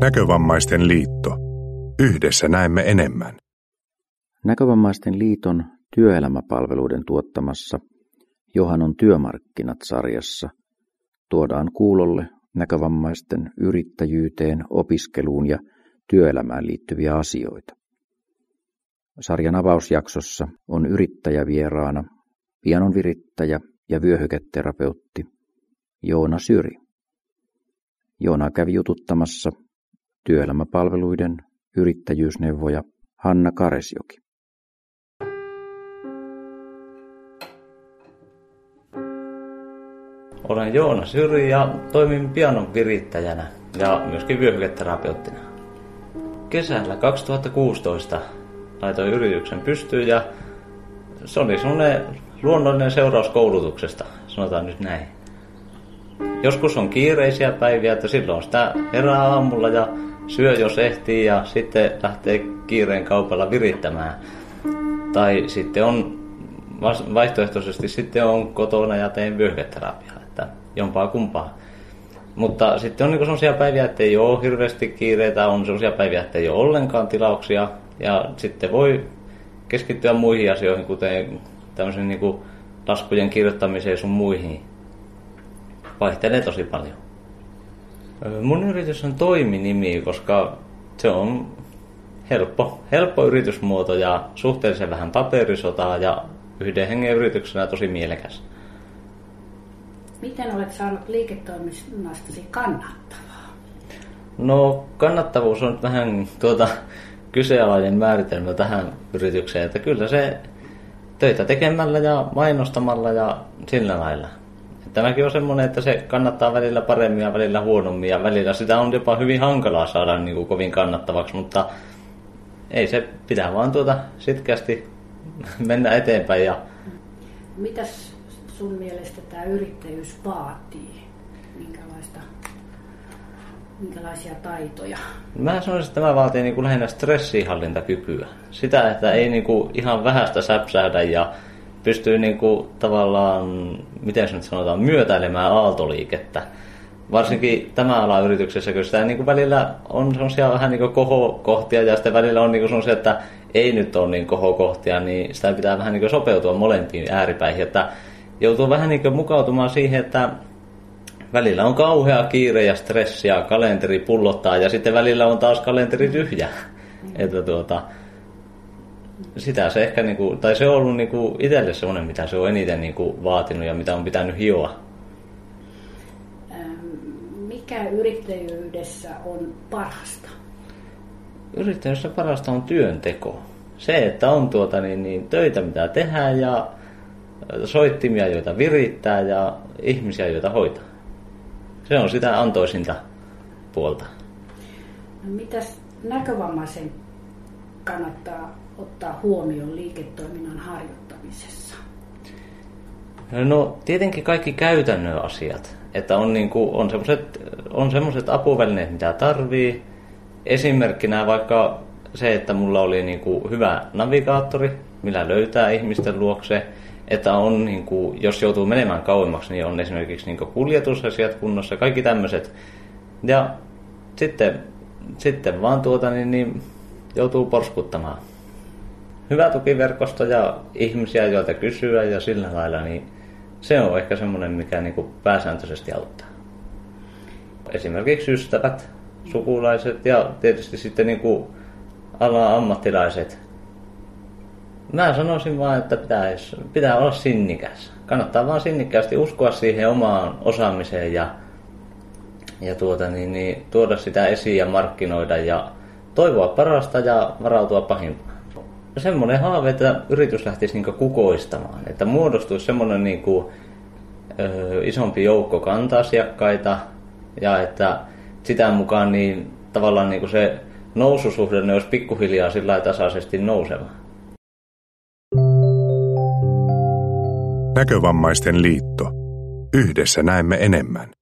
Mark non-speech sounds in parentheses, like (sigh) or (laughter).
Näkövammaisten liitto. Yhdessä näemme enemmän. Näkövammaisten liiton työelämäpalveluiden tuottamassa Johanon työmarkkinat-sarjassa tuodaan kuulolle näkövammaisten yrittäjyyteen, opiskeluun ja työelämään liittyviä asioita. Sarjan avausjaksossa on yrittäjävieraana pianonvirittäjä ja vyöhyketerapeutti Joona Syri. Joona kävi jututtamassa työelämäpalveluiden yrittäjyysneuvoja Hanna Karesjoki. Olen Joona Syri ja toimin pianon virittäjänä ja myöskin vyöhyketerapeuttina. Kesällä 2016 laitoin yrityksen pystyyn ja se oli semmoinen luonnollinen seuraus koulutuksesta, sanotaan nyt näin. Joskus on kiireisiä päiviä, että silloin sitä herää aamulla ja syö jos ehtii ja sitten lähtee kiireen kaupalla virittämään. Tai sitten on vaihtoehtoisesti sitten on kotona ja teen vyöhyketerapiaa, että jompaa kumpaa. Mutta sitten on niin sellaisia päiviä, että ei ole hirveästi kiireitä, on sellaisia päiviä, että ei ole ollenkaan tilauksia. Ja sitten voi keskittyä muihin asioihin, kuten tämmöisen niin laskujen kirjoittamiseen sun muihin. Vaihtelee tosi paljon. Mun yritys on toiminimi, koska se on helppo, helppo yritysmuoto ja suhteellisen vähän paperisotaa ja yhden hengen yrityksenä tosi mielekäs. Miten olet saanut liiketoiminnastasi kannattavaa? No kannattavuus on vähän tuota, kyseenalainen määritelmä tähän yritykseen, että kyllä se töitä tekemällä ja mainostamalla ja sillä lailla. Tämäkin on semmoinen, että se kannattaa välillä paremmin ja välillä huonommin ja välillä sitä on jopa hyvin hankalaa saada niin kuin kovin kannattavaksi, mutta ei se pitää vaan tuota sitkeästi mennä eteenpäin. Ja... Mitäs sun mielestä tämä yrittäjyys vaatii? Minkälaista, minkälaisia taitoja? Mä sanoisin, että tämä vaatii niin kuin lähinnä stressihallintakykyä. Sitä, että ei niin kuin ihan vähästä säpsähdä ja pystyy niin kuin tavallaan, miten se nyt sanotaan, myötäilemään aaltoliikettä. Varsinkin tämä ala yrityksessä, kun sitä niin kuin välillä on sellaisia vähän niin kuin kohokohtia ja sitten välillä on niin kuin sellaisia, että ei nyt ole niin kohokohtia, niin sitä pitää vähän niin kuin sopeutua molempiin ääripäihin. Että joutuu vähän niin kuin mukautumaan siihen, että välillä on kauhea kiire ja stressi ja kalenteri pullottaa ja sitten välillä on taas kalenteri tyhjä. Mm. (laughs) Että tuota, sitä se ehkä, niinku, tai se on ollut niinku itselle semmoinen, mitä se on eniten niinku vaatinut ja mitä on pitänyt hioa. Mikä yrittäjyydessä on parasta? Yrittäjyydessä parasta on työnteko. Se, että on tuota, niin, niin, töitä, mitä tehdään ja soittimia, joita virittää ja ihmisiä, joita hoitaa. Se on sitä antoisinta puolta. No, mitäs näkövammaisen kannattaa ottaa huomioon liiketoiminnan harjoittamisessa? No tietenkin kaikki käytännön asiat. Että on, niin kuin, on semmoiset on semmoset apuvälineet, mitä tarvii. Esimerkkinä vaikka se, että mulla oli niin kuin hyvä navigaattori, millä löytää ihmisten luokse. Että on, niin kuin, jos joutuu menemään kauemmaksi, niin on esimerkiksi niin kuin kuljetusasiat kunnossa, kaikki tämmöiset. Ja sitten, sitten vaan tuota, niin, niin joutuu porskuttamaan hyvä tukiverkosto ja ihmisiä, joita kysyä ja sillä lailla, niin se on ehkä semmoinen, mikä niin kuin pääsääntöisesti auttaa. Esimerkiksi ystävät, sukulaiset ja tietysti sitten niin kuin ala ammattilaiset. Mä sanoisin vaan, että pitäisi, pitää olla sinnikäs. Kannattaa vaan sinnikkäästi uskoa siihen omaan osaamiseen ja, ja tuota, niin, niin, tuoda sitä esiin ja markkinoida ja toivoa parasta ja varautua pahimpaan semmoinen haave, että yritys lähtisi niin kukoistamaan, että muodostuisi semmoinen niin kuin, ö, isompi joukko kanta-asiakkaita ja että sitä mukaan niin tavallaan niin kuin se noususuhde olisi pikkuhiljaa sillä tasaisesti nouseva. Näkövammaisten liitto. Yhdessä näemme enemmän.